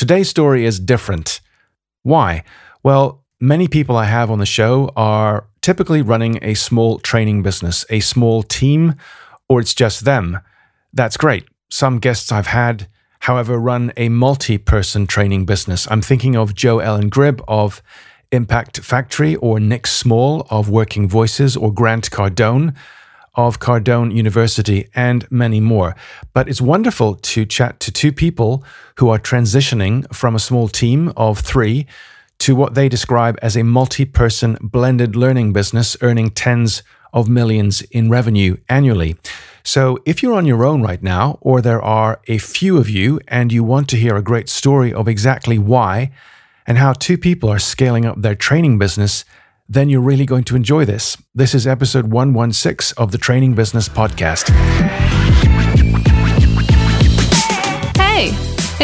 Today's story is different. Why? Well, many people I have on the show are typically running a small training business, a small team, or it's just them. That's great. Some guests I've had, however, run a multi person training business. I'm thinking of Jo Ellen Grzyb of Impact Factory, or Nick Small of Working Voices, or Grant Cardone of Cardone University, and many more. But it's wonderful to chat to two people who are transitioning from a small team of three to what they describe as a multi person blended learning business earning tens of millions in revenue annually. So, if you're on your own right now, or there are a few of you, and you want to hear a great story of exactly why and how two people are scaling up their training business, then you're really going to enjoy this. This is episode 116 of the Training Business Podcast. Hey,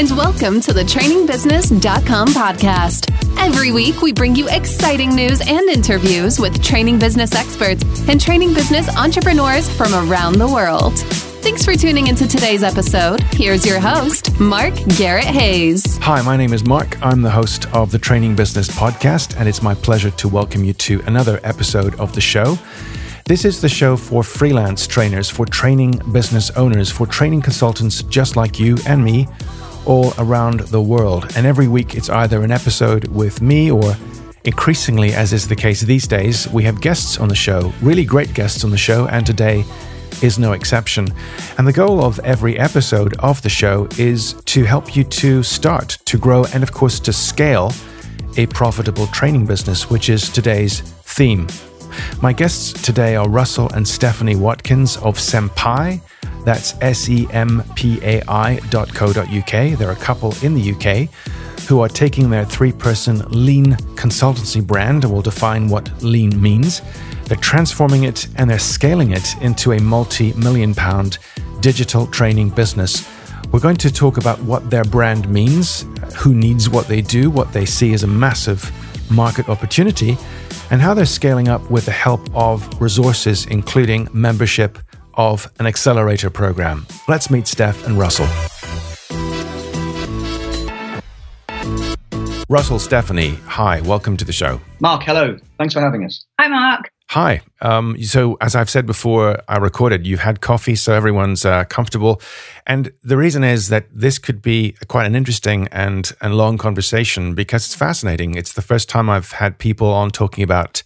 and welcome to the trainingbusiness.com podcast. Every week, we bring you exciting news and interviews with training business experts and training business entrepreneurs from around the world. Thanks for tuning into today's episode. Here's your host, Mark Garrett Hayes. Hi, my name is Mark. I'm the host of the Training Business Podcast, and it's my pleasure to welcome you to another episode of the show. This is the show for freelance trainers, for training business owners, for training consultants just like you and me all around the world. And every week it's either an episode with me or increasingly, as is the case these days, we have guests on the show, really great guests on the show. And today, is no exception. And the goal of every episode of the show is to help you to start, to grow, and of course to scale a profitable training business, which is today's theme. My guests today are Russell and Stephanie Watkins of Sempai. That's S E M P A I dot co dot UK. They're a couple in the UK who are taking their three person lean consultancy brand, and we'll define what lean means, they're transforming it and they're scaling it into a multi million pound digital training business. We're going to talk about what their brand means, who needs what they do, what they see as a massive market opportunity, and how they're scaling up with the help of resources, including membership of an accelerator program. Let's meet Steph and Russell. Russell, Stephanie, hi, welcome to the show. Mark, hello. Thanks for having us. Hi, Mark. Hi. Um, so, as I've said before, I recorded, you've had coffee, so everyone's uh, comfortable. And the reason is that this could be quite an interesting and, and long conversation because it's fascinating. It's the first time I've had people on talking about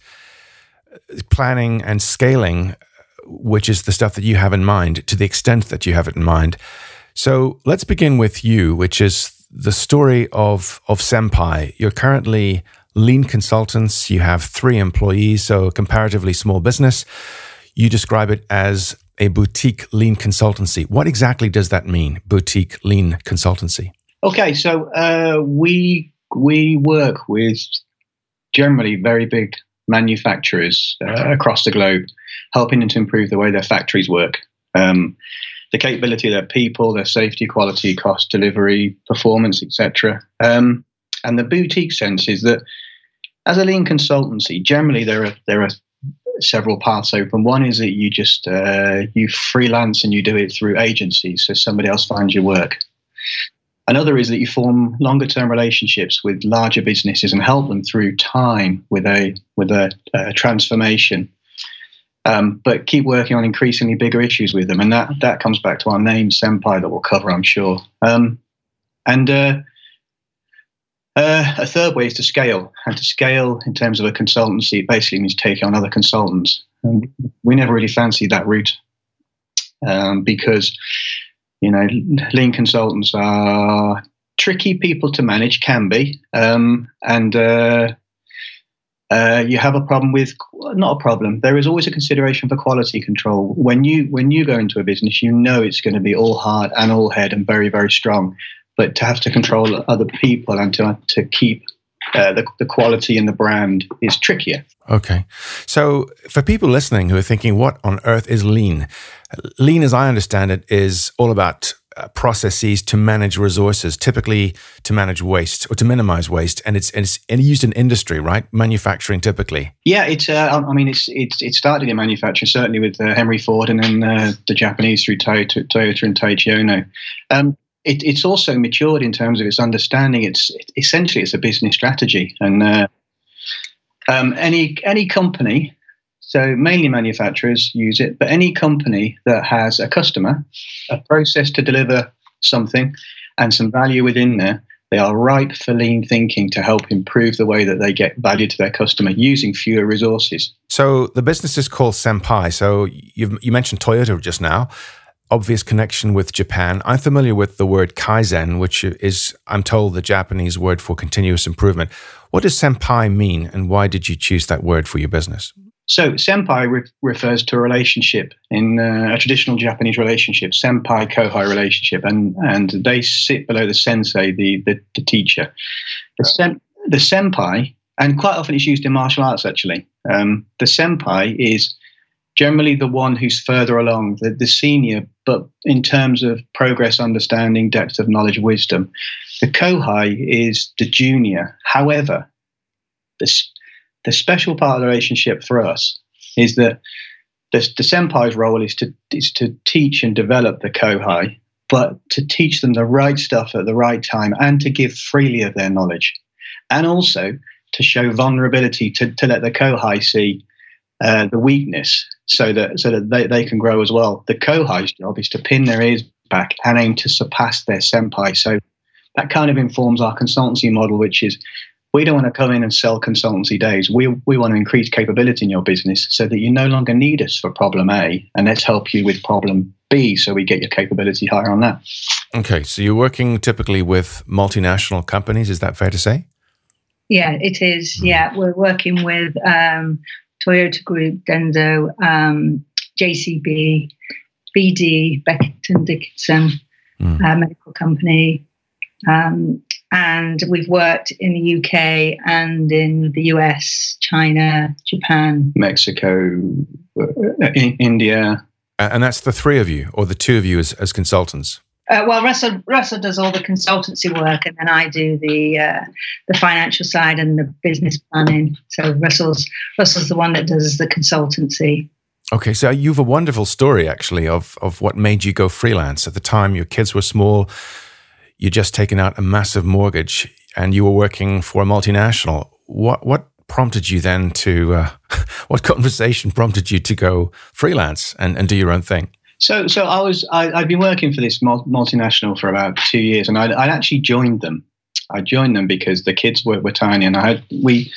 planning and scaling, which is the stuff that you have in mind to the extent that you have it in mind. So, let's begin with you, which is the story of, of Sempai. You're currently lean consultants. You have three employees, so a comparatively small business. You describe it as a boutique lean consultancy. What exactly does that mean, boutique lean consultancy? Okay, so uh, we we work with generally very big manufacturers uh, across the globe, helping them to improve the way their factories work. Um, the capability of their people, their safety, quality, cost, delivery, performance, etc. Um, and the boutique sense is that as a lean consultancy, generally there are there are several paths open. One is that you just uh, you freelance and you do it through agencies, so somebody else finds your work. Another is that you form longer term relationships with larger businesses and help them through time with a with a, a transformation. Um, but keep working on increasingly bigger issues with them, and that that comes back to our name, Sempai, that we'll cover, I'm sure. Um, and uh, uh, a third way is to scale, and to scale in terms of a consultancy basically means taking on other consultants. And we never really fancied that route um, because, you know, lean consultants are tricky people to manage, can be, um, and uh, uh, you have a problem with not a problem. There is always a consideration for quality control. When you when you go into a business, you know it's going to be all hard and all head and very very strong but to have to control other people and to to keep uh, the, the quality and the brand is trickier. Okay. So, for people listening who are thinking, what on earth is lean? Lean, as I understand it, is all about uh, processes to manage resources, typically to manage waste or to minimize waste, and it's it's used in industry, right? Manufacturing, typically. Yeah, it's. Uh, I mean, it's it's it started in manufacturing, certainly with uh, Henry Ford, and then uh, the Japanese through Toyota, Toyota and Taiichi Ohno. Um, it, it's also matured in terms of its understanding. It's it, essentially it's a business strategy, and uh, um, any any company, so mainly manufacturers use it, but any company that has a customer, a process to deliver something, and some value within there, they are ripe for lean thinking to help improve the way that they get value to their customer using fewer resources. So the business is called Sempai. So you you mentioned Toyota just now. Obvious connection with Japan. I'm familiar with the word kaizen, which is, I'm told, the Japanese word for continuous improvement. What does senpai mean, and why did you choose that word for your business? So, senpai re- refers to a relationship in uh, a traditional Japanese relationship, senpai kohai relationship, and and they sit below the sensei, the the, the teacher. The, sen, the senpai, and quite often it's used in martial arts actually. Um, the senpai is generally the one who's further along, the, the senior, but in terms of progress, understanding, depth of knowledge, wisdom. The kohai is the junior. However, the, the special part of the relationship for us is that the, the senpai's role is to is to teach and develop the kohai, but to teach them the right stuff at the right time and to give freely of their knowledge, and also to show vulnerability to, to let the kohai see uh, the weakness so that so that they, they can grow as well. The kohai's job is to pin their ears back and aim to surpass their senpai. So that kind of informs our consultancy model, which is we don't want to come in and sell consultancy days. We, we want to increase capability in your business so that you no longer need us for problem A and let's help you with problem B so we get your capability higher on that. Okay, so you're working typically with multinational companies, is that fair to say? Yeah, it is. Mm. Yeah, we're working with um, Toyota Group, Denso, um, JCB, BD, Becton and Dickinson, mm. uh, medical company, um, and we've worked in the UK and in the US, China, Japan, Mexico, uh, India. And that's the three of you, or the two of you as, as consultants? Uh, well, Russell Russell does all the consultancy work, and then I do the uh, the financial side and the business planning. So Russell's Russell's the one that does the consultancy. Okay, so you've a wonderful story actually of of what made you go freelance. At the time, your kids were small you just taken out a massive mortgage and you were working for a multinational. What what prompted you then to uh, what conversation prompted you to go freelance and, and do your own thing? So so I was I, had been working for this multinational for about two years, and I I actually joined them. I joined them because the kids were, were tiny, and I had we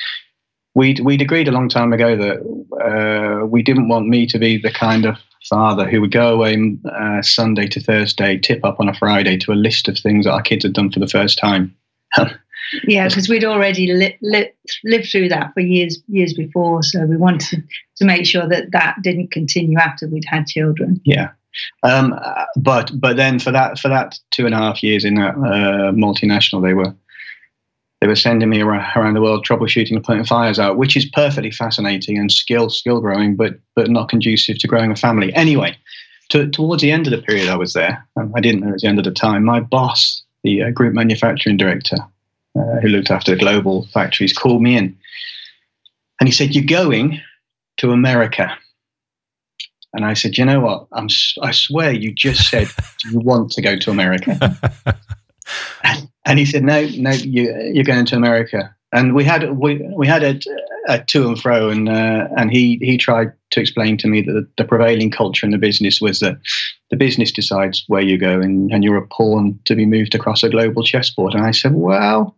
we'd we'd agreed a long time ago that uh, we didn't want me to be the kind of father who would go away uh, Sunday to Thursday, tip up on a Friday to a list of things that our kids had done for the first time. yeah, because we'd already li- li- lived through that for years years before, so we wanted to make sure that that didn't continue after we'd had children. Yeah. Um, but but then for that for that two and a half years in that uh, multinational, they were they were sending me around the world troubleshooting and putting fires out, which is perfectly fascinating and skill skill growing, but but not conducive to growing a family. Anyway, to, towards the end of the period I was there, um, I didn't know it was the end of the time. My boss, the uh, group manufacturing director, uh, who looked after the global factories, called me in, and he said, "You're going to America." And I said, "You know what? I'm, I swear you just said you want to go to America." And he said, "No, no, you, you're going to America." And we had we we had a, a to and fro, and uh, and he he tried to explain to me that the, the, prevailing culture in the business was that the business decides where you go, and, and you're a pawn to be moved across a global chessboard. And I said, "Well."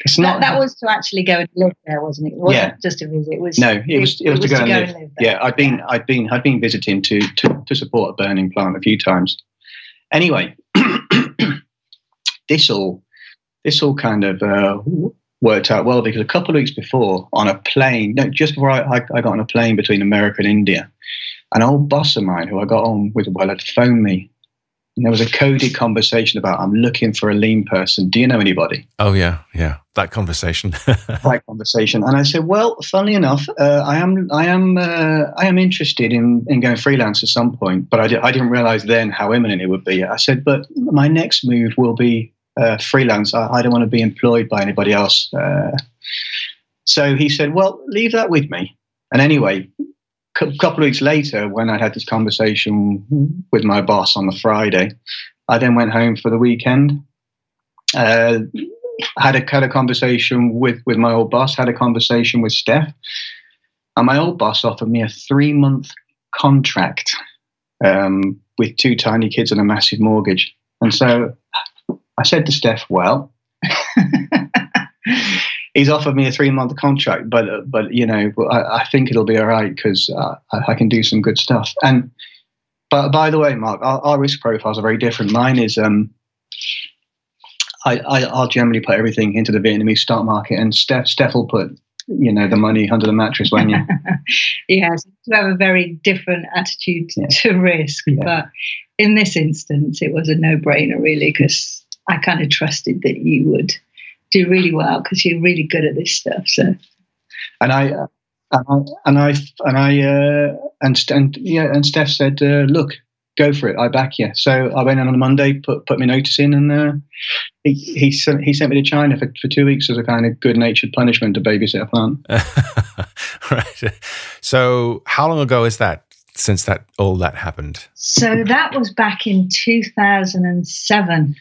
It's not. That, that was to actually go and live there, wasn't it? it wasn't yeah. just a visit. It was. No, it was. It, it was, to go, and, live. and live. yeah, I'd been, yeah. I'd been, I'd been visiting to to to support a burning plant a few times. Anyway, this all this all kind of uh, worked out well because a couple of weeks before, on a plane, no, just before I, I, I, got on a plane between America and India, an old boss of mine who I got on with well had phoned me. And there was a coded conversation about I'm looking for a lean person. Do you know anybody? Oh yeah, yeah, that conversation. that conversation, and I said, well, funnily enough, uh, I am, I am, uh, I am interested in in going freelance at some point, but I, di- I didn't realize then how imminent it would be. I said, but my next move will be uh, freelance. I, I, don't want to be employed by anybody else. Uh, so he said, well, leave that with me. And anyway, a couple of weeks later, when I had this conversation with my boss on the Friday, I then went home for the weekend. Uh, had a had a conversation with with my old boss. Had a conversation with Steph, and my old boss offered me a three month contract um, with two tiny kids and a massive mortgage. And so I said to Steph, "Well." he's offered me a three month contract, but uh, but you know I, I, think it'll be all right because uh, I, I, can do some good stuff. And but by the way, Mark, our, our risk profiles are very different. Mine is um, I, I will generally put everything into the Vietnamese stock market, and Steph Steph will put you know the money under the mattress, won't you? yes, you have a very different attitude yeah. to risk, yeah. but in this instance, it was a no brainer really because I kind of trusted that you would do really well because you're really good at this stuff. So, and I, uh, and I, and I, uh, and and yeah, and Steph said, uh, "Look, go for it. I back you." So I went in on a Monday, put put my notice in, and uh, he he sent, he sent me to China for, for two weeks as a kind of good natured punishment to babysit a plant. right. So, how long ago is that? Since that all that happened. So that was back in two thousand and seven.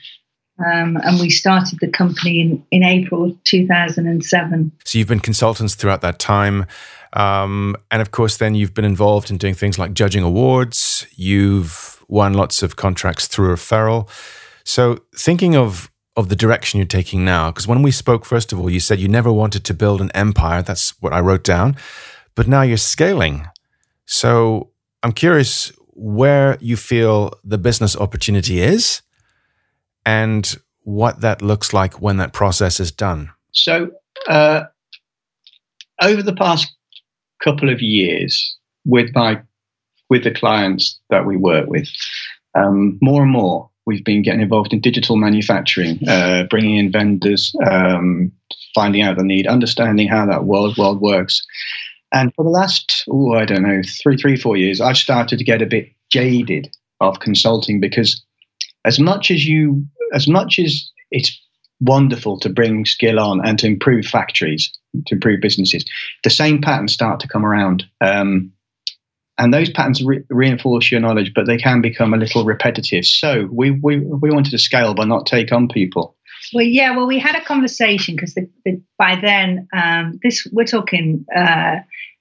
Um, and we started the company in, in April 2007. So you've been consultants throughout that time. Um, and of course, then you've been involved in doing things like judging awards. You've won lots of contracts through referral. So thinking of of the direction you're taking now, because when we spoke, first of all, you said you never wanted to build an empire. That's what I wrote down. But now you're scaling. So I'm curious where you feel the business opportunity is and what that looks like when that process is done. So, uh, over the past couple of years, with my with the clients that we work with, um, more and more we've been getting involved in digital manufacturing, uh, bringing in vendors, um, finding out the need, understanding how that world world works. And for the last, oh, I don't know, three, three, four years, I've started to get a bit jaded of consulting because as much as you, as much as it's wonderful to bring skill on and to improve factories, to improve businesses, the same patterns start to come around. Um, and those patterns re- reinforce your knowledge, but they can become a little repetitive. So we, we, we wanted to scale but not take on people. Well, yeah, well, we had a conversation because the, the, by then, um, this we're talking uh,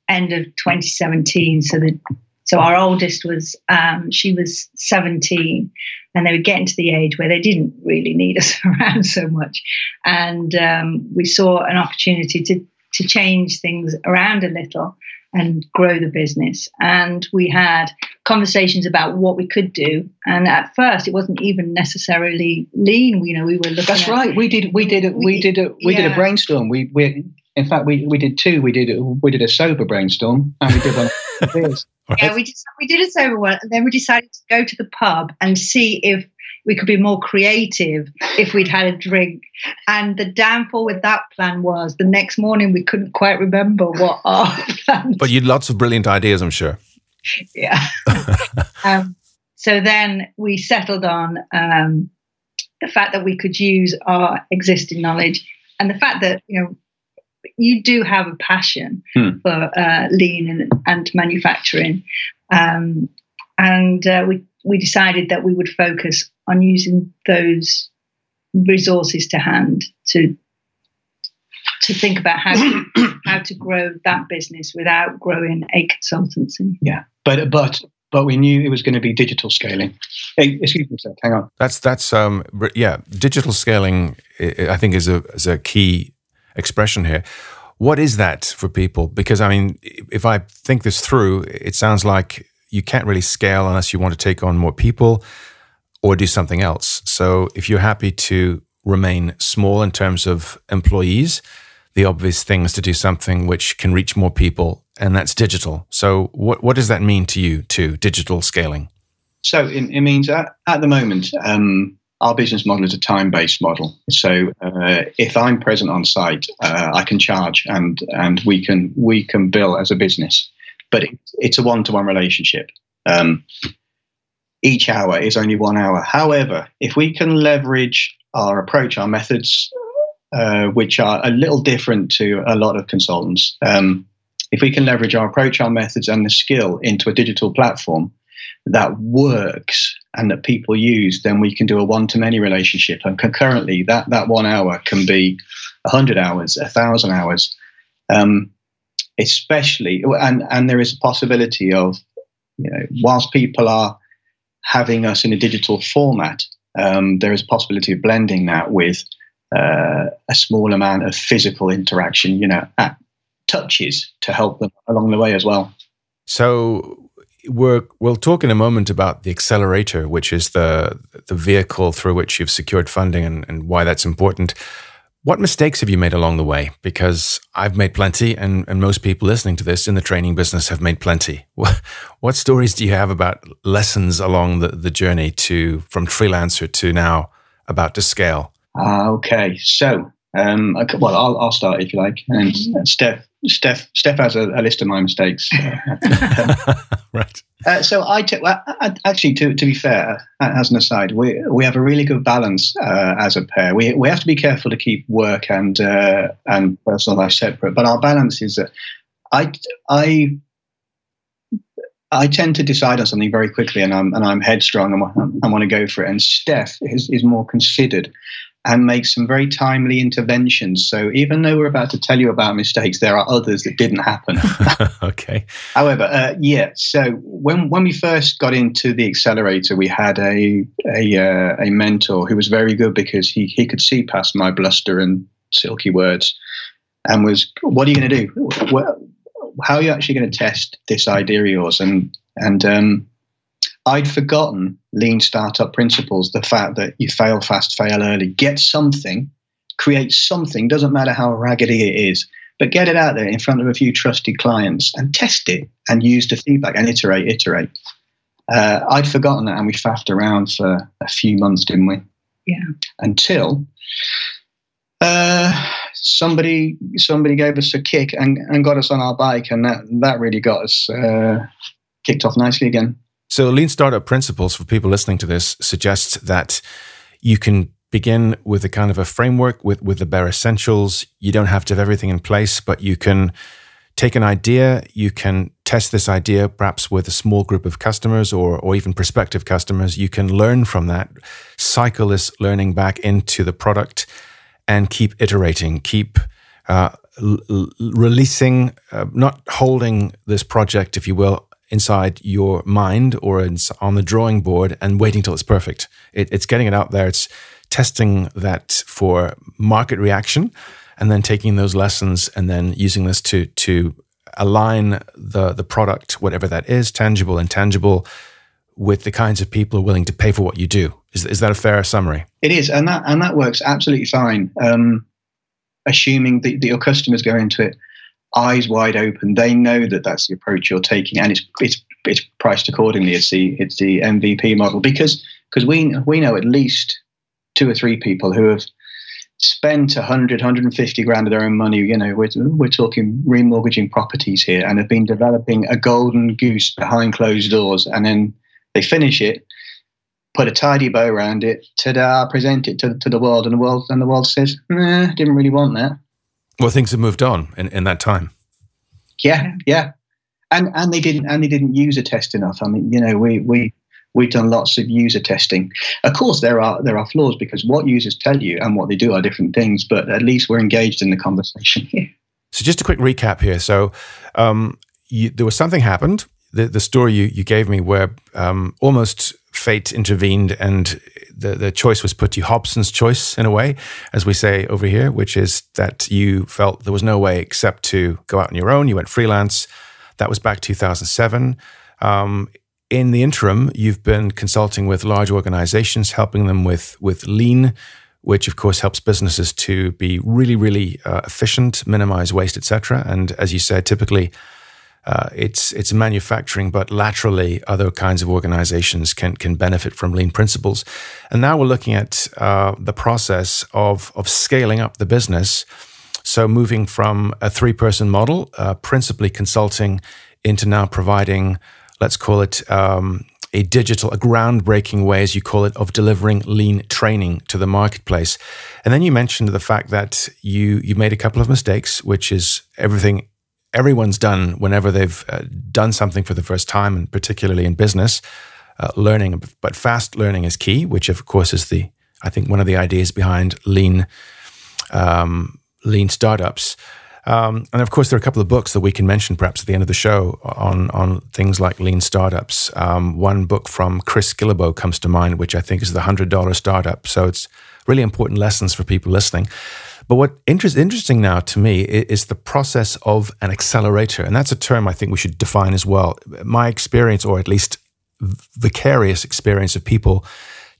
end of 2017. So the so our oldest was um, she was 17, and they were getting to the age where they didn't really need us around so much, and um, we saw an opportunity to to change things around a little and grow the business. And we had conversations about what we could do. And at first, it wasn't even necessarily lean. You know, we were looking. That's at, right. We did. We did. A, we, we did. A, we yeah. did a brainstorm. We we. In fact, we, we did two. We did a, we did a sober brainstorm, and we did one. right. Yeah, we just we did a sober one, and then we decided to go to the pub and see if we could be more creative if we'd had a drink. And the downfall with that plan was the next morning we couldn't quite remember what our plan. But you had lots of brilliant ideas, I'm sure. Yeah. um, so then we settled on um, the fact that we could use our existing knowledge and the fact that you know you do have a passion hmm. for uh, lean and, and manufacturing, um, and uh, we we decided that we would focus on using those resources to hand to to think about how to how to grow that business without growing a consultancy. Yeah, but but but we knew it was going to be digital scaling. Hey, excuse me, sir. Hang on. That's that's um yeah, digital scaling. I think is a is a key expression here. What is that for people? Because I mean, if I think this through, it sounds like you can't really scale unless you want to take on more people or do something else. So if you're happy to remain small in terms of employees, the obvious thing is to do something which can reach more people, and that's digital. So what what does that mean to you, to digital scaling? So it, it means at, at the moment, um, our business model is a time-based model. So uh, if I'm present on site, uh, I can charge, and and we can we can bill as a business but it, it's a one-to-one relationship. Um, each hour is only one hour. However, if we can leverage our approach, our methods, uh, which are a little different to a lot of consultants, um, if we can leverage our approach, our methods, and the skill into a digital platform that works and that people use, then we can do a one-to-many relationship. And concurrently, that that one hour can be hundred hours, a thousand hours. Um, especially, and and there is a possibility of, you know, whilst people are having us in a digital format, um, there is a possibility of blending that with uh, a small amount of physical interaction, you know, at touches to help them along the way as well. So we're, we'll talk in a moment about the accelerator, which is the the vehicle through which you've secured funding and, and why that's important. What mistakes have you made along the way? Because I've made plenty, and, and most people listening to this in the training business have made plenty. What, what stories do you have about lessons along the, the journey to from freelancer to now about to scale? Uh, okay, so um, well, I'll, I'll, start if you like, and mm-hmm. Steph Steph Steph has a, a list of my mistakes. right. Uh, so I t- well, actually, to, to be fair, as an aside, we we have a really good balance uh, as a pair. We we have to be careful to keep work and uh, and personal life separate, but our balance is that I I I tend to decide on something very quickly, and I'm and I'm headstrong and I want to go for it. And Steph is, is more considered and make some very timely interventions. So even though we're about to tell you about mistakes, there are others that didn't happen. okay. However, uh, yeah. So when when we first got into the accelerator, we had a a, uh, a mentor who was very good because he he could see past my bluster and silky words, and was, "What are you going to do? how are you actually going to test this idea of yours?" And and um, I'd forgotten lean startup principles, the fact that you fail fast, fail early, get something, create something, doesn't matter how raggedy it is, but get it out there in front of a few trusted clients and test it and use the feedback and iterate, iterate. Uh, I'd forgotten that and we faffed around for a few months, didn't we? Yeah. Until uh, somebody somebody gave us a kick and, and got us on our bike, and that that really got us uh, kicked off nicely again. So, lean startup principles for people listening to this suggests that you can begin with a kind of a framework with, with the bare essentials. You don't have to have everything in place, but you can take an idea, you can test this idea perhaps with a small group of customers or, or even prospective customers. You can learn from that, cycle this learning back into the product, and keep iterating, keep uh, l- releasing, uh, not holding this project, if you will, inside your mind or on the drawing board and waiting till it's perfect. It, it's getting it out there. It's testing that for market reaction and then taking those lessons and then using this to to align the the product, whatever that is, tangible, intangible, with the kinds of people who are willing to pay for what you do. Is, is that a fair summary? It is, and that and that works absolutely fine. Um, assuming that, that your customers go into it eyes wide open. They know that that's the approach you're taking, and it's it's it's priced accordingly. It's the it's the MVP model because because we we know at least two or three people who have spent 100 150 grand of their own money you know we're, we're talking remortgaging properties here and have been developing a golden goose behind closed doors and then they finish it put a tidy bow around it ta-da present it to, to the world and the world and the world says nah didn't really want that well, things have moved on in, in that time. Yeah, yeah, and and they didn't and they didn't user test enough. I mean, you know, we we we've done lots of user testing. Of course, there are there are flaws because what users tell you and what they do are different things. But at least we're engaged in the conversation here. So, just a quick recap here. So, um, you, there was something happened. The, the story you, you gave me where um, almost fate intervened and the, the choice was put to you, Hobson's choice in a way, as we say over here, which is that you felt there was no way except to go out on your own. You went freelance. That was back 2007. Um, in the interim, you've been consulting with large organizations, helping them with, with lean, which of course helps businesses to be really, really uh, efficient, minimize waste, etc. And as you said, typically uh, it's it's manufacturing, but laterally, other kinds of organizations can can benefit from lean principles. And now we're looking at uh, the process of of scaling up the business. So moving from a three person model, uh, principally consulting, into now providing, let's call it. Um, a digital, a groundbreaking way, as you call it, of delivering lean training to the marketplace. And then you mentioned the fact that you you made a couple of mistakes, which is everything everyone's done whenever they've uh, done something for the first time, and particularly in business. uh, learning, but fast learning is key, which of course is the I think one of the ideas behind lean um, lean startups. Um, and of course, there are a couple of books that we can mention perhaps at the end of the show on on things like lean startups. Um, one book from Chris Guillebeau comes to mind, which I think is the hundred dollar startup. So it's really important lessons for people listening. But what interest, interesting now to me is the process of an accelerator, and that's a term I think we should define as well. My experience, or at least vicarious experience of people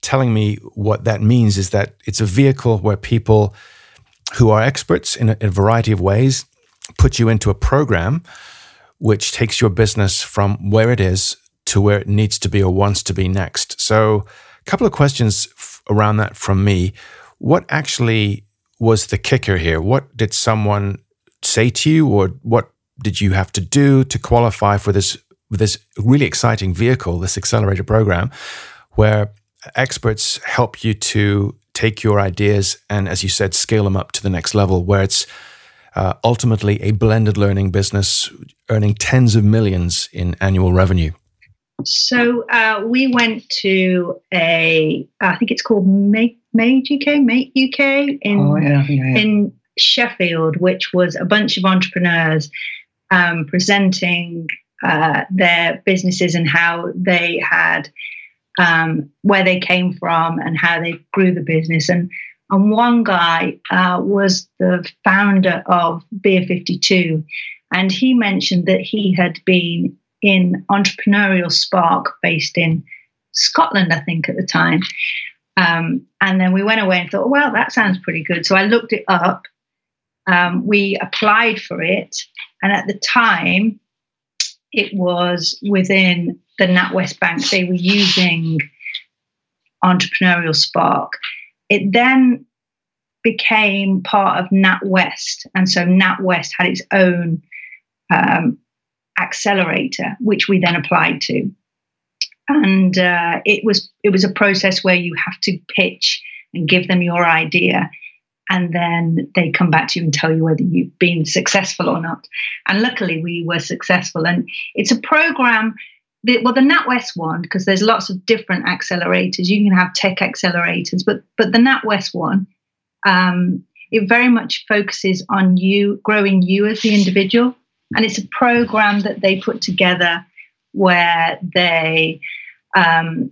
telling me what that means, is that it's a vehicle where people who are experts in a, in a variety of ways put you into a program which takes your business from where it is to where it needs to be or wants to be next. So, a couple of questions f- around that from me. What actually was the kicker here? What did someone say to you, or what did you have to do to qualify for this this really exciting vehicle, this accelerator program, where experts help you to take your ideas and, as you said, scale them up to the next level where it's uh, ultimately a blended learning business earning tens of millions in annual revenue? So uh, we went to a, I think it's called Make, Made UK, Make UK in, oh, yeah, yeah, in Sheffield, which was a bunch of entrepreneurs um, presenting uh, their businesses and how they had um, where they came from and how they grew the business. And and one guy uh, was the founder of Beer 52, and he mentioned that he had been in Entrepreneurial Spark, based in Scotland, I think, at the time. Um, and then we went away and thought, well, that sounds pretty good. So I looked it up. Um, we applied for it, and at the time, it was within the NatWest Bank. They were using Entrepreneurial Spark. It then became part of NatWest, and so NatWest had its own um, accelerator, which we then applied to. And uh, it was it was a process where you have to pitch and give them your idea, and then they come back to you and tell you whether you've been successful or not. And luckily, we were successful. And it's a program. That, well, the NatWest one, because there's lots of different accelerators. You can have tech accelerators, but but the NatWest one, um, it very much focuses on you growing you as the individual, and it's a program that they put together where they um,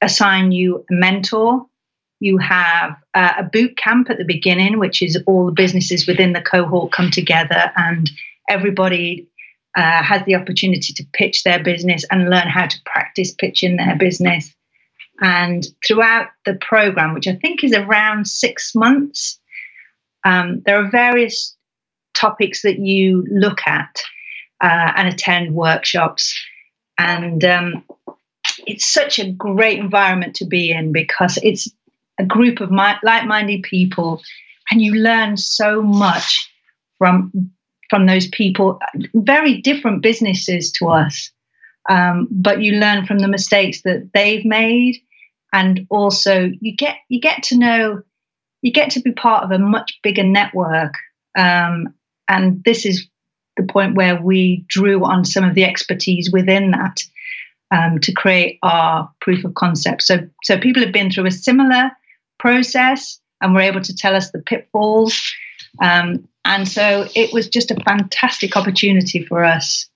assign you a mentor you have uh, a boot camp at the beginning, which is all the businesses within the cohort come together and everybody uh, has the opportunity to pitch their business and learn how to practice pitching their business. And throughout the program, which I think is around six months, um, there are various topics that you look at uh, and attend workshops. And um, it's such a great environment to be in because it's a group of my, like-minded people, and you learn so much from from those people. Very different businesses to us, um, but you learn from the mistakes that they've made, and also you get you get to know you get to be part of a much bigger network. Um, and this is the point where we drew on some of the expertise within that um, to create our proof of concept. So, so people have been through a similar process and were able to tell us the pitfalls. Um, and so it was just a fantastic opportunity for us.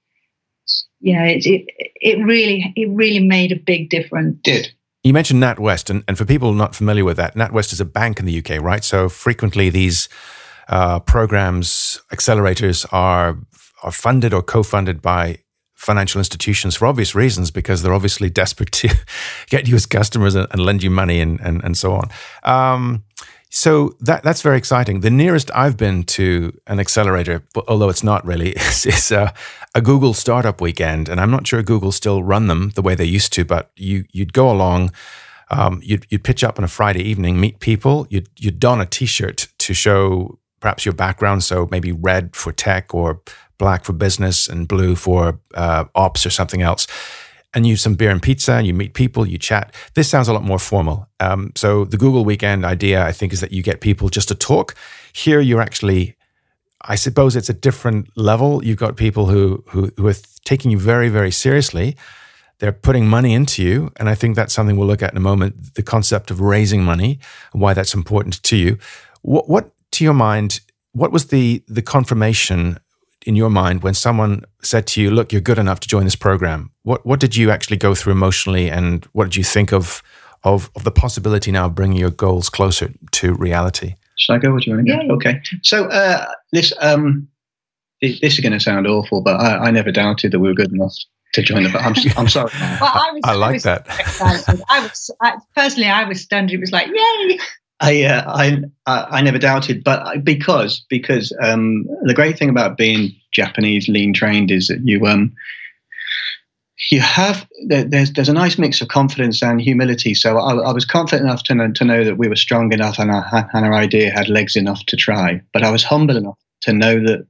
You know, it, it, it really it really made a big difference. Did you mentioned NatWest, and, and for people not familiar with that, NatWest is a bank in the UK, right? So frequently these uh, programs, accelerators are are funded or co-funded by financial institutions for obvious reasons because they're obviously desperate to get you as customers and, and lend you money and, and, and so on. Um, so that that's very exciting. The nearest I've been to an accelerator, although it's not really, is, is a, a, Google startup weekend, and I'm not sure Google still run them the way they used to. But you you'd go along, um, you'd you'd pitch up on a Friday evening, meet people, you'd you'd don a T-shirt to show perhaps your background, so maybe red for tech or black for business and blue for uh, ops or something else. And you some beer and pizza, and you meet people, you chat. This sounds a lot more formal. Um, so the Google Weekend idea, I think, is that you get people just to talk. Here, you're actually, I suppose, it's a different level. You've got people who who, who are taking you very, very seriously. they're putting money into you. And I think that's something we'll look at in a moment the concept of raising money and why that's important to you. What, what to your mind, what was the, the confirmation in your mind when someone said to you, look, you're good enough to join this program? What, what did you actually go through emotionally and what did you think of, of, of the possibility now of bringing your goals closer to reality? Should I go? Or do you want to go? Yeah. Okay. So uh, this um, this is going to sound awful, but I, I never doubted that we were good enough to join the. I'm, I'm sorry. Well, I, was, I like was that. I was I, personally, I was stunned. It was like, yay! I, uh, I I never doubted, but because because um, the great thing about being Japanese lean trained is that you um you have there's there's a nice mix of confidence and humility. So I, I was confident enough to know, to know that we were strong enough and our, and our idea had legs enough to try. But I was humble enough to know that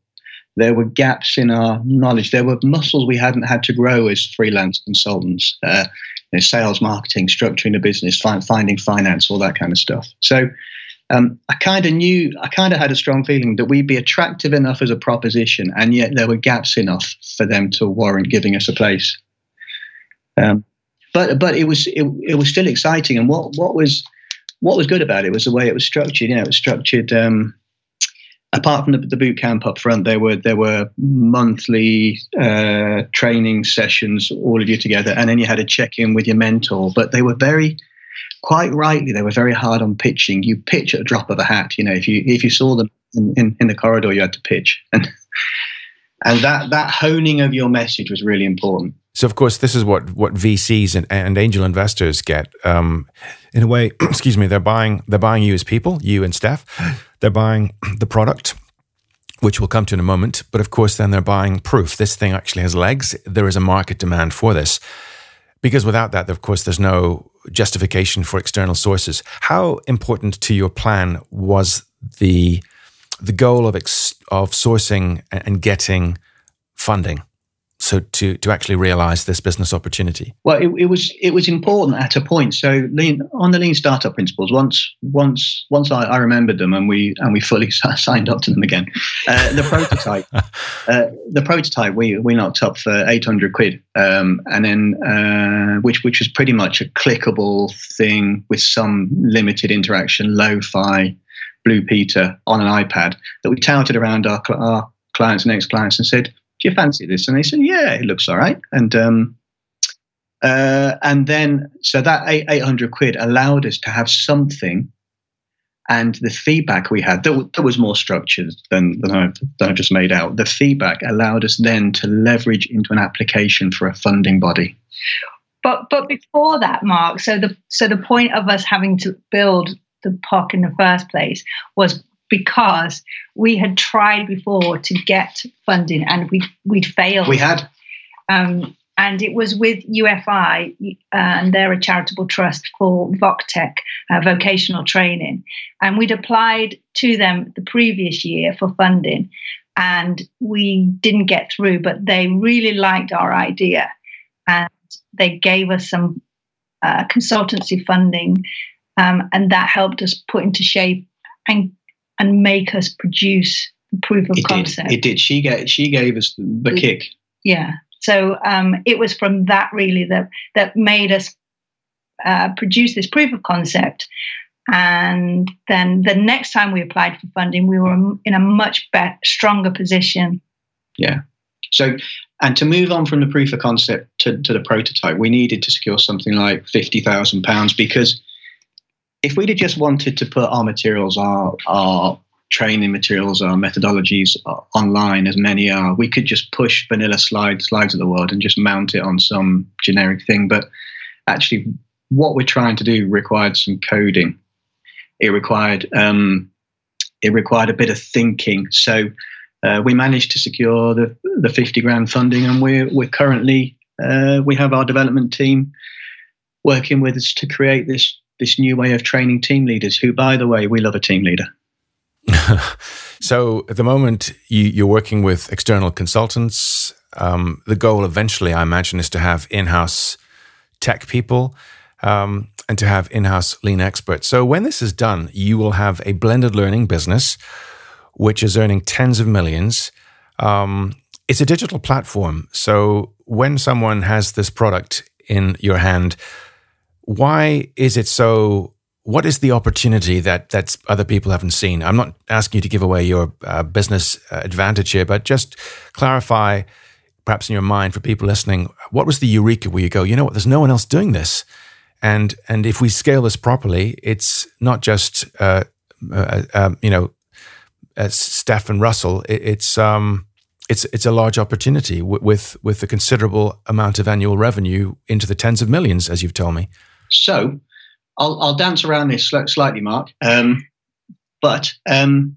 there were gaps in our knowledge. There were muscles we hadn't had to grow as freelance consultants. Uh, know, sales, marketing, structuring the business, fi- finding finance, all that kind of stuff. So um, I kind of knew, I kind of had a strong feeling that we'd be attractive enough as a proposition, and yet there were gaps enough for them to warrant giving us a place. Um, but but it was it, it was still exciting, and what what was what was good about it was the way it was structured. You know, it was structured. Um, apart from the, the boot camp up front, there were there were monthly uh, training sessions, all of you together, and then you had a check in with your mentor. But they were very, quite rightly, they were very hard on pitching. You pitch at a drop of a hat. You know, if you if you saw them in, in, in the corridor, you had to pitch, and and that that honing of your message was really important. So, of course, this is what what VCs and, and angel investors get. Um, in a way, excuse me, they're buying they're buying you as people, you and Steph. They're buying the product, which we'll come to in a moment. But of course, then they're buying proof. This thing actually has legs. There is a market demand for this. Because without that, of course, there's no justification for external sources. How important to your plan was the the goal of ex, of sourcing and getting funding? So to to actually realize this business opportunity? Well, it, it, was it was important at a point. So lean on the lean startup principles. Once once once I, I remembered them and we and we fully signed up to them again. Uh, the prototype, uh, the prototype, we we knocked up for eight hundred quid, um, and then uh, which which was pretty much a clickable thing with some limited interaction, lo-fi, Blue Peter on an iPad that we touted around our, our clients and ex-clients and said do you fancy this? And they said, yeah, it looks all right. And um, uh, and then so that eight eight hundred quid allowed us to have something, and the feedback we had that was more structured than than I've, than I've just made out. The feedback allowed us then to leverage into an application for a funding body. But but before that, Mark. So the so the point of us having to build the POC in the first place was because we had tried before to get funding and we we'd failed. We had. Um, and it was with UFI, uh, and they're a charitable trust for VocTech, uh, vocational training. And we'd applied to them the previous year for funding, and we didn't get through, but they really liked our idea. And they gave us some uh, consultancy funding, um, and that helped us put into shape and and make us produce proof of it concept. Did. It did. She gave she gave us the kick. Yeah. So um, it was from that really that that made us uh, produce this proof of concept. And then the next time we applied for funding, we were in a much better, stronger position. Yeah. So, and to move on from the proof of concept to, to the prototype, we needed to secure something like fifty thousand pounds because if we'd have just wanted to put our materials, our our training materials, our methodologies online, as many are, we could just push vanilla slides slides of the world and just mount it on some generic thing. But actually, what we're trying to do required some coding. It required um, it required a bit of thinking. So uh, we managed to secure the the fifty grand funding, and we're we're currently uh, we have our development team working with us to create this this new way of training team leaders. Who, by the way, we love a team leader. so at the moment, you, are working with external consultants. Um, the goal eventually, I imagine, is to have in-house tech people. Um, and to have in-house lean experts. So when this is done, you will have a blended learning business, which is earning tens of millions. Um, it's a digital platform. So when someone has this product in your hand. Why is it so? What is the opportunity that that other people haven't seen? I'm not asking you to give away your uh, business uh, advantage here, but just clarify, perhaps in your mind for people listening, what was the eureka where you go, you know what, there's no one else doing this, and and if we scale this properly, it's not just uh, uh um, you know as Steph and Russell, it, it's um, it's it's a large opportunity with with a considerable amount of annual revenue into the tens of millions, as you've told me. So, I'll I'll dance around this slightly, Mark. Um, but um,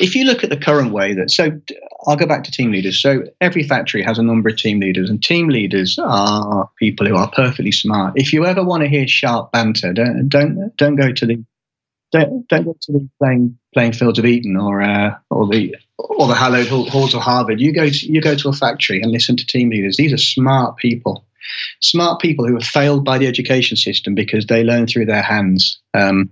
if you look at the current way that so I'll go back to team leaders. So every factory has a number of team leaders, and team leaders are people who are perfectly smart. If you ever want to hear sharp banter, don't don't don't go to the don't, don't go to the playing playing fields of Eton or uh, or the or the hallowed halls of Harvard. You go to you go to a factory and listen to team leaders. These are smart people, smart people who have failed by the education system because they learn through their hands. Um,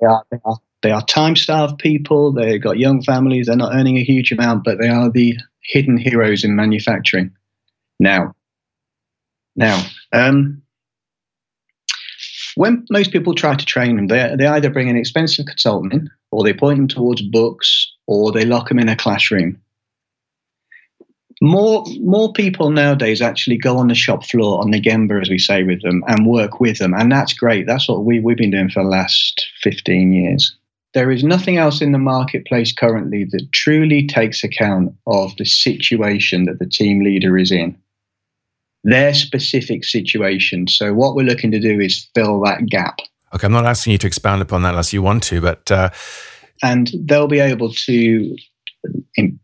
they are they are they are time starved people. They've got young families. They're not earning a huge amount, but they are the hidden heroes in manufacturing. Now, now. Um, when most people try to train them, they, they either bring an expensive consultant in, or they point them towards books, or they lock them in a classroom. More, more people nowadays actually go on the shop floor, on the Gemba, as we say with them, and work with them. And that's great. That's what we, we've been doing for the last 15 years. There is nothing else in the marketplace currently that truly takes account of the situation that the team leader is in their specific situation. So what we're looking to do is fill that gap. Okay, I'm not asking you to expand upon that unless you want to, but uh... and they'll be able to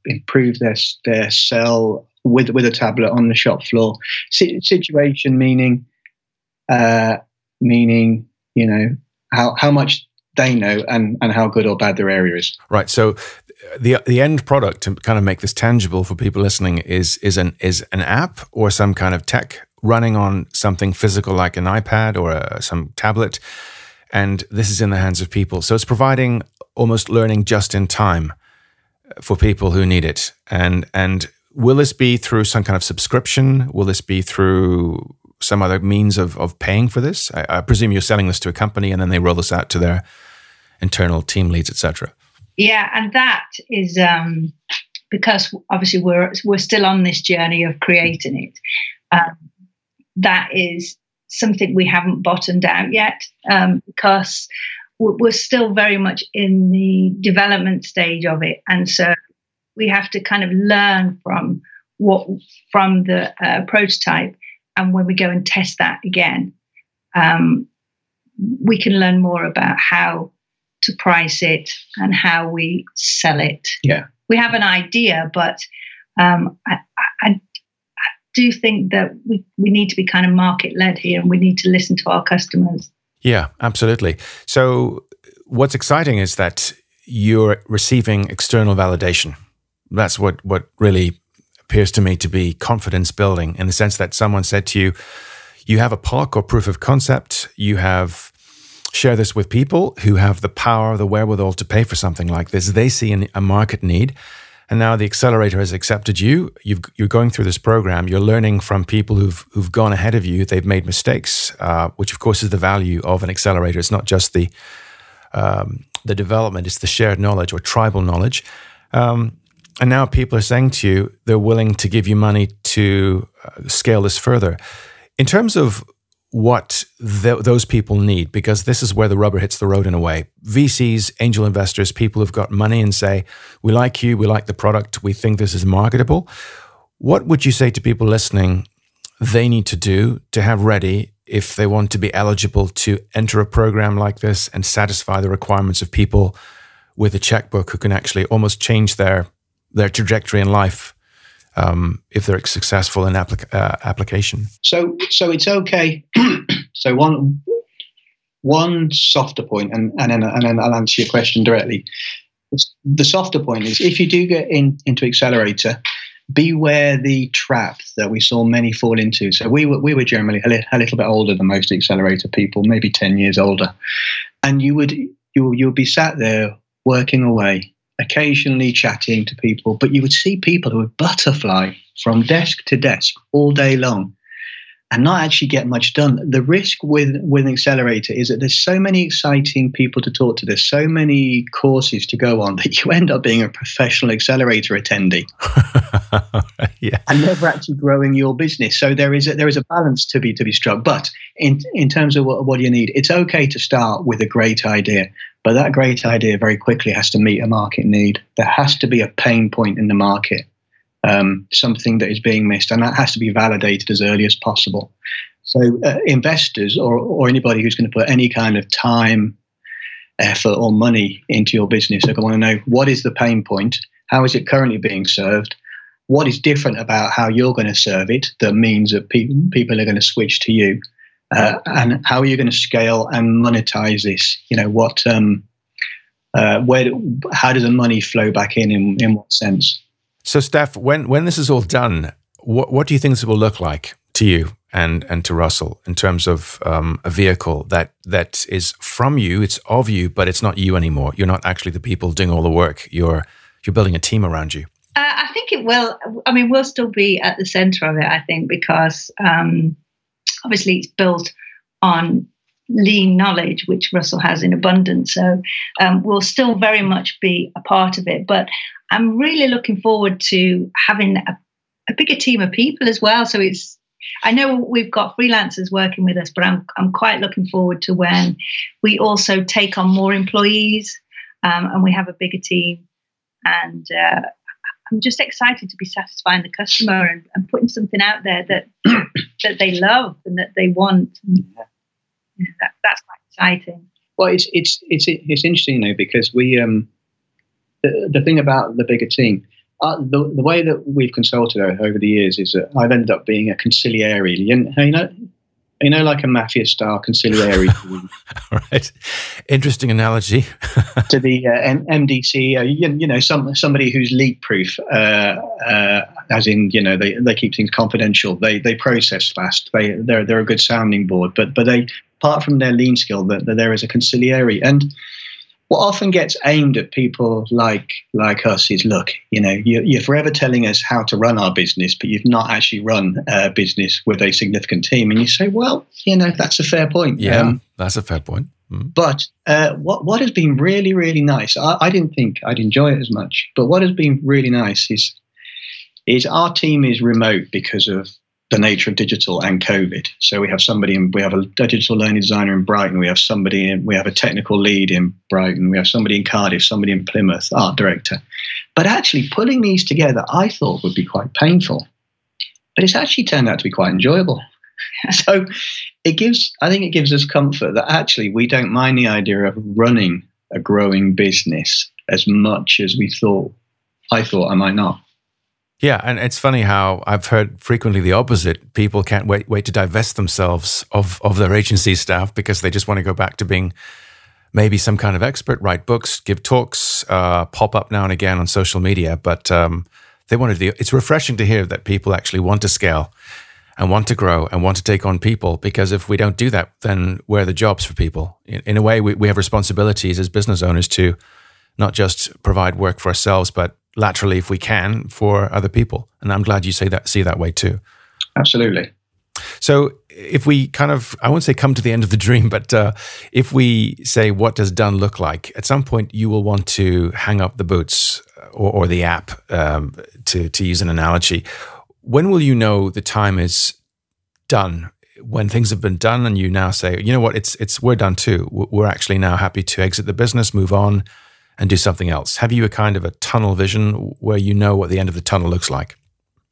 improve their their cell with with a tablet on the shop floor. S- situation meaning, uh, meaning you know how how much they know and and how good or bad their area is. Right. So the the end product to kind of make this tangible for people listening is is an is an app or some kind of tech running on something physical like an iPad or a, some tablet, and this is in the hands of people. So it's providing almost learning just in time for people who need it. And and will this be through some kind of subscription? Will this be through some other means of of paying for this? I, I presume you're selling this to a company and then they roll this out to their internal team leads, etc. Yeah, and that is um, because obviously we're we're still on this journey of creating it. Um, that is something we haven't bottomed out yet um, because we're still very much in the development stage of it, and so we have to kind of learn from what from the uh, prototype, and when we go and test that again, um, we can learn more about how to price it and how we sell it. Yeah. We have an idea, but um, I, I, I, do think that we, we need to be kind of market led here and we need to listen to our customers. Yeah, absolutely. So, what's exciting is that you're receiving external validation. That's what, what really appears to me to be confidence building in the sense that someone said to you, you have a POC or proof of concept, you have share this with people who have the power, the wherewithal to pay for something like this. They see an, a market need. And now the accelerator has accepted you. you are going through this program. You're learning from people who've who've gone ahead of you. They've made mistakes, uh, which of course is the value of an accelerator. It's not just the um, the development; it's the shared knowledge or tribal knowledge. Um, and now people are saying to you they're willing to give you money to uh, scale this further. In terms of what th- those people need because this is where the rubber hits the road in a way. VCs, angel investors, people who've got money and say, We like you, we like the product, we think this is marketable. What would you say to people listening they need to do to have ready if they want to be eligible to enter a program like this and satisfy the requirements of people with a checkbook who can actually almost change their their trajectory in life um, if they're successful in applic- uh, application. So, so it's okay. so one one softer point, and and then, and then I'll answer your question directly. The softer point is if you do get in into accelerator, beware the trap that we saw many fall into. So we were we were generally a, li- a little bit older than most accelerator people, maybe ten years older, and you would you you'll be sat there working away occasionally chatting to people, but you would see people who would butterfly from desk to desk all day long. and not actually get much done. The risk with with an accelerator is that there's so many exciting people to talk to. There's so many courses to go on that you end up being a professional accelerator attendee, yeah, and never actually growing your business. So there is a, there is a balance to be to be struck. But in in terms of what, what you need, it's okay to start with a great idea, but that great idea very quickly has to meet a market need. There has to be a pain point in the market um, something that is being missed, and that has to be validated as early as possible. So, uh, investors or, or anybody who's going to put any kind of time, effort, or money into your business are going to want to know what is the pain point, how is it currently being served, what is different about how you're going to serve it that means that pe- people are going to switch to you, uh, and how are you going to scale and monetize this? You know what. Um, uh, where, how does the money flow back in, in? In what sense? So, Steph, when when this is all done, what what do you think this will look like to you and and to Russell in terms of um, a vehicle that that is from you, it's of you, but it's not you anymore. You're not actually the people doing all the work. You're you're building a team around you. Uh, I think it will. I mean, we'll still be at the center of it. I think because um, obviously it's built on lean knowledge, which Russell has in abundance. So um, we'll still very much be a part of it. But I'm really looking forward to having a, a bigger team of people as well. So it's I know we've got freelancers working with us, but I'm I'm quite looking forward to when we also take on more employees um, and we have a bigger team. And uh, I'm just excited to be satisfying the customer and, and putting something out there that that they love and that they want. And, yeah, that, that's quite exciting. Well, it's it's it's it's interesting though because we um the, the thing about the bigger team, uh, the, the way that we've consulted over the years is that I've ended up being a consigliere. You know, you know, like a mafia style consigliere. right. Interesting analogy. to the uh, M- MDC, uh, you, you, know, some somebody who's leak proof, uh, uh, as in, you know, they, they keep things confidential. They they process fast. They they're they're a good sounding board. But but they apart from their lean skill, that, there is a consigliere and what often gets aimed at people like like us is look you know you, are forever telling us how to run our business but you've not actually run a business with a significant team. And you say well you know that's a fair point. Yeah um, that's a fair point. Mm. but uh, what what has been really really nice I, I didn't think i'd enjoy it as much but what has been really nice is is our team is remote because of the nature of digital and COVID. So we have somebody in, we have a digital learning designer in Brighton. We have somebody in, we have a technical lead in Brighton. We have somebody in Cardiff, somebody in Plymouth, art director. But actually pulling these together, I thought would be quite painful. But it's actually turned out to be quite enjoyable. so it gives, I think it gives us comfort that actually we don't mind the idea of running a growing business as much as we thought, I thought I might not. Yeah, and it's funny how I've heard frequently the opposite. People can't wait wait to divest themselves of of their agency staff because they just want to go back to being maybe some kind of expert, write books, give talks, uh, pop up now and again on social media. But um, they want to. It's refreshing to hear that people actually want to scale and want to grow and want to take on people. Because if we don't do that, then where are the jobs for people? In, in a way, we, we have responsibilities as business owners to not just provide work for ourselves, but laterally if we can for other people. And I'm glad you say that see that way too. Absolutely. So if we kind of, I won't say come to the end of the dream, but uh, if we say, what does done look like? At some point, you will want to hang up the boots or, or the app, um, to, to use an analogy. When will you know the time is done? When things have been done, and you now say, you know what, it's it's we're done too. We're actually now happy to exit the business, move on, and do something else? Have you a kind of a tunnel vision where you know what the end of the tunnel looks like?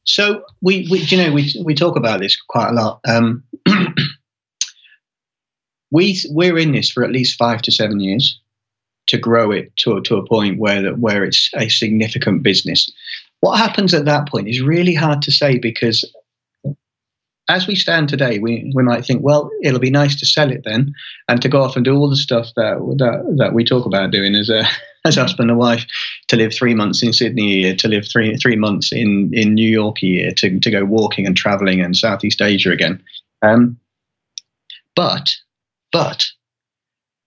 So we, we you know, we we talk about this quite a lot. Um, we we're in this for at least five to seven years to grow it to to a point where that where it's a significant business. What happens at that point is really hard to say because as we stand today, we, we might think, well, it'll be nice to sell it then, and to go off and do all the stuff that that, that we talk about doing as a as husband and wife, to live three months in Sydney a year, to live three three months in in New York a year, to to go walking and traveling in Southeast Asia again. Um, but but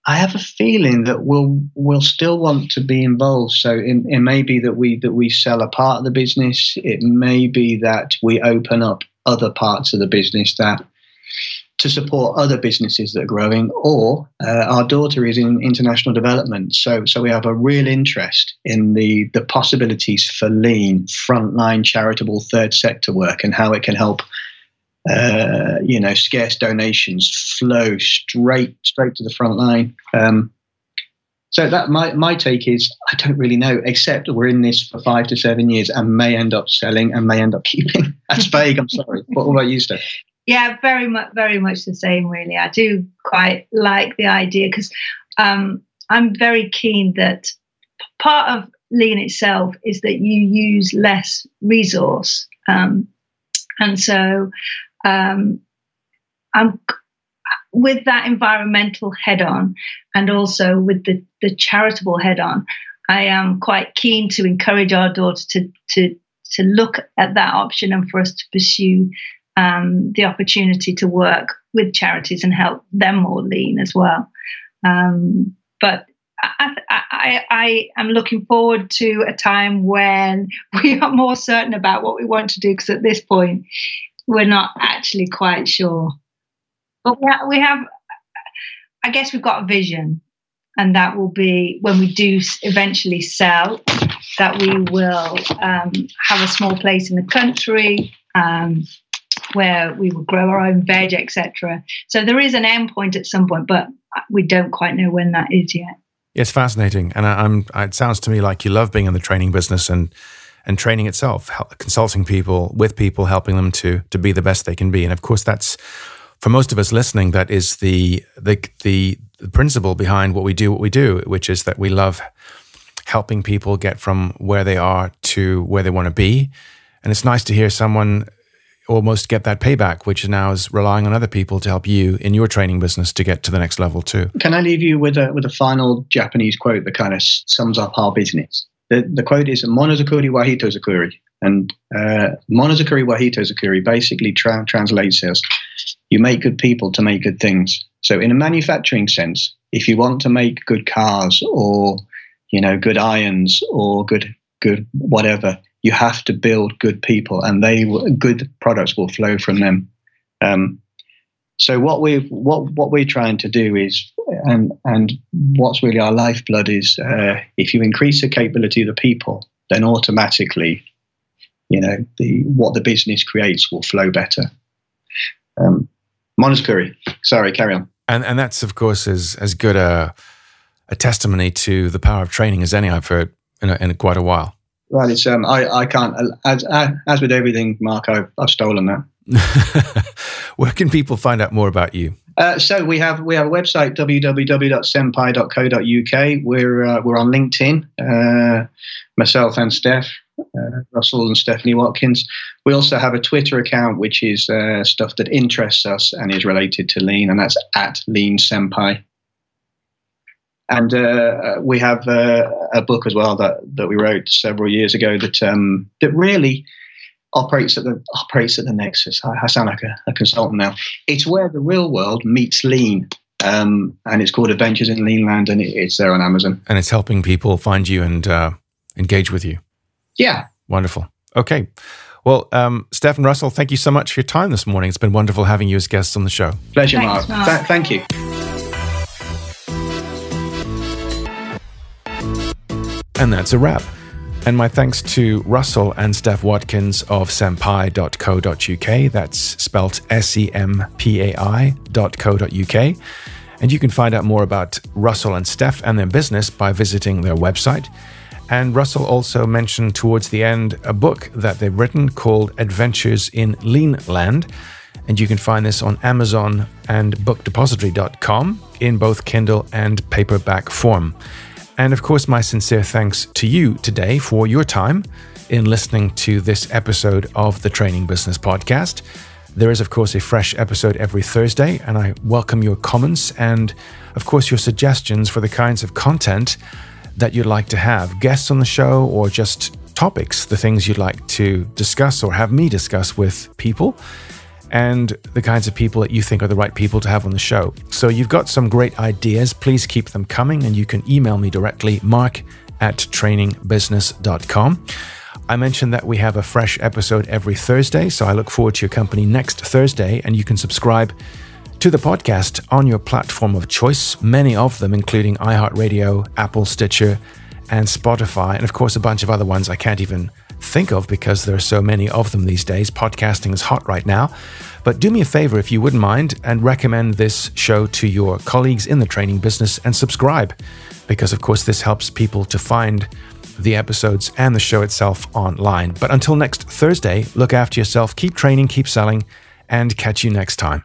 I have a feeling that we'll we'll still want to be involved. So it, it may be that we that we sell a part of the business. It may be that we open up other parts of the business that to support other businesses that are growing, or uh, our daughter is in international development. So, so we have a real interest in the, the possibilities for lean, frontline charitable third sector work and how it can help uh, you know, scarce donations flow straight straight to the front line. Um, so that my my take is I don't really know, except we're in this for five to seven years and may end up selling and may end up keeping. That's vague. I'm sorry. What, about you, Steph? Yeah, very much, very much the same. Really, I do quite like the idea because um, I'm very keen that part of lean itself is that you use less resource, um, and so um, I'm with that environmental head on and also with the, the charitable head on. I am quite keen to encourage our daughter to, to, to look at that option and for us to pursue um, the opportunity to work with charities and help them more lean as well. Um, but I, I, I, am looking forward to a time when we are more certain about what we want to do because at this point we're not actually quite sure. But we have, we have, I guess we've got a vision, and that will be when we do eventually sell, that we will um, have a small place in the country. Um, where we will grow our own veg, etc. So there is an end point at some point, but we don't quite know when that is yet. It's fascinating, and I, am It sounds to me like you love being in the training business and and training itself, consulting people with people, helping them to to be the best they can be. And of course, that's for most of us listening. That is the the the, the principle behind what we do, what we do, which is that we love helping people get from where they are to where they want to be. And it's nice to hear someone almost get that payback, which now is relying on other people to help you in your training business to get to the next level too. Can I leave you with a with a final Japanese quote that kind of sums up our business? the, the quote is monozukuri wa hitozukuri. And uh, monozukuri wa hitozukuri basically tra- translates as you make good people to make good things. So in a manufacturing sense, if you want to make good cars or you know good irons or good good whatever, you have to build good people, and they good products will flow from them. Um, so what we what what we're trying to do is, and and what's really our lifeblood is, uh, if you increase the capability of the people, then automatically, you know, the what the business creates will flow better. Um, Curry, sorry, carry on. And and that's of course as as good a a testimony to the power of training as any I've heard in, a, in quite a while. Right, it's um, I I can't as as with everything, Mark, I've I've stolen that. Where can people find out more about you? Uh, so we have we have a website www.sempai.co.uk. We're uh, we're on LinkedIn. Uh, myself and Steph uh, Russell and Stephanie Watkins. We also have a Twitter account which is uh, stuff that interests us and is related to Lean, and that's at Lean Sempai. And uh, we have a book as well that that we wrote several years ago that um, that really operates at the operates at the nexus. I, I sound like a, a, consultant now. It's where the real world meets lean. Um, and it's called Adventures in Leanland, and it, it's there on Amazon. And it's helping people find you and uh, engage with you. Yeah. Wonderful. Okay. Well, um, Stephen Russell, thank you so much for your time this morning. It's been wonderful having you as guests on the show. Pleasure, Thanks, Mark. Mark. Th- thank you. And that's a wrap. And my thanks to Russell and Steph Watkins of sempai.co.uk. That's spelt S E M P A I.co.uk. And you can find out more about Russell and Steph and their business by visiting their website. And Russell also mentioned towards the end a book that they've written called Adventures in Lean Land. And you can find this on Amazon and bookdepository.com in both Kindle and paperback form. And of course, my sincere thanks to you today for your time in listening to this episode of the Training Business Podcast. There is, of course, a fresh episode every Thursday, and I welcome your comments and, of course, your suggestions for the kinds of content that you'd like to have guests on the show or just topics, the things you'd like to discuss or have me discuss with people and the kinds of people that you think are the right people to have on the show. So you've got some great ideas. Please keep them coming, and you can email me directly, mark at trainingbusiness.com. I mentioned that we have a fresh episode every Thursday, so I look forward to your company next Thursday, and you can subscribe to the podcast on your platform of choice, many of them, including iHeartRadio, Apple, Stitcher, and Spotify, and of course, a bunch of other ones I can't even think of because there are so many of them these days. Podcasting is hot right now. But do me a favor if you wouldn't mind and recommend this show to your colleagues in the training business and subscribe because, of course, this helps people to find the episodes and the show itself online. But until next Thursday, look after yourself, keep training, keep selling, and catch you next time.